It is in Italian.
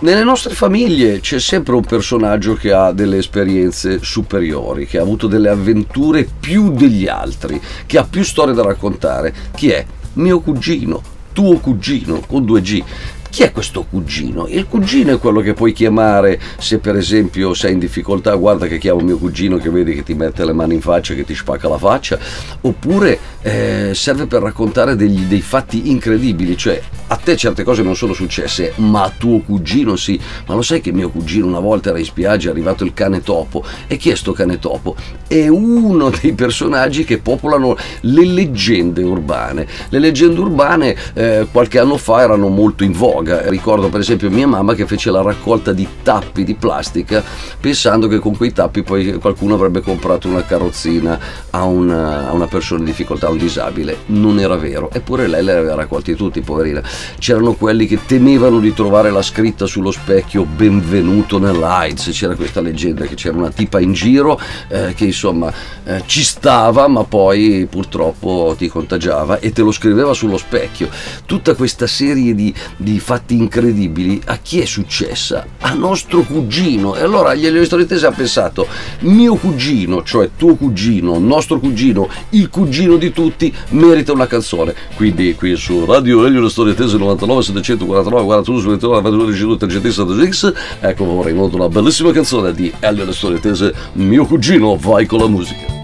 nelle nostre famiglie c'è sempre un personaggio che ha delle esperienze superiori, che ha avuto delle avventure più degli altri, che ha più storie da raccontare. Chi è? Mio cugino, tuo cugino con 2G. Chi è questo cugino? Il cugino è quello che puoi chiamare se per esempio sei in difficoltà, guarda che chiamo mio cugino che vedi che ti mette le mani in faccia, che ti spacca la faccia, oppure eh, serve per raccontare degli, dei fatti incredibili, cioè a te certe cose non sono successe, ma a tuo cugino sì. Ma lo sai che mio cugino una volta era in spiaggia, è arrivato il cane topo. E chi è sto cane topo? È uno dei personaggi che popolano le leggende urbane. Le leggende urbane eh, qualche anno fa erano molto in voga. Ricordo per esempio mia mamma che fece la raccolta di tappi di plastica pensando che con quei tappi poi qualcuno avrebbe comprato una carrozzina a una, a una persona in difficoltà, a un disabile. Non era vero. Eppure lei le aveva raccolti tutti, poverina c'erano quelli che temevano di trovare la scritta sullo specchio benvenuto nell'AIDS, c'era questa leggenda che c'era una tipa in giro eh, che insomma eh, ci stava ma poi purtroppo ti contagiava e te lo scriveva sullo specchio. Tutta questa serie di, di fatti incredibili a chi è successa? A nostro cugino e allora gli Storitese ha pensato mio cugino, cioè tuo cugino, nostro cugino, il cugino di tutti merita una canzone. Quindi qui su Radio Elio Storitese attese 99 749 41 29 22 22 360 X ecco vorrei molto una bellissima canzone di Elio le storie tese mio cugino vai con la musica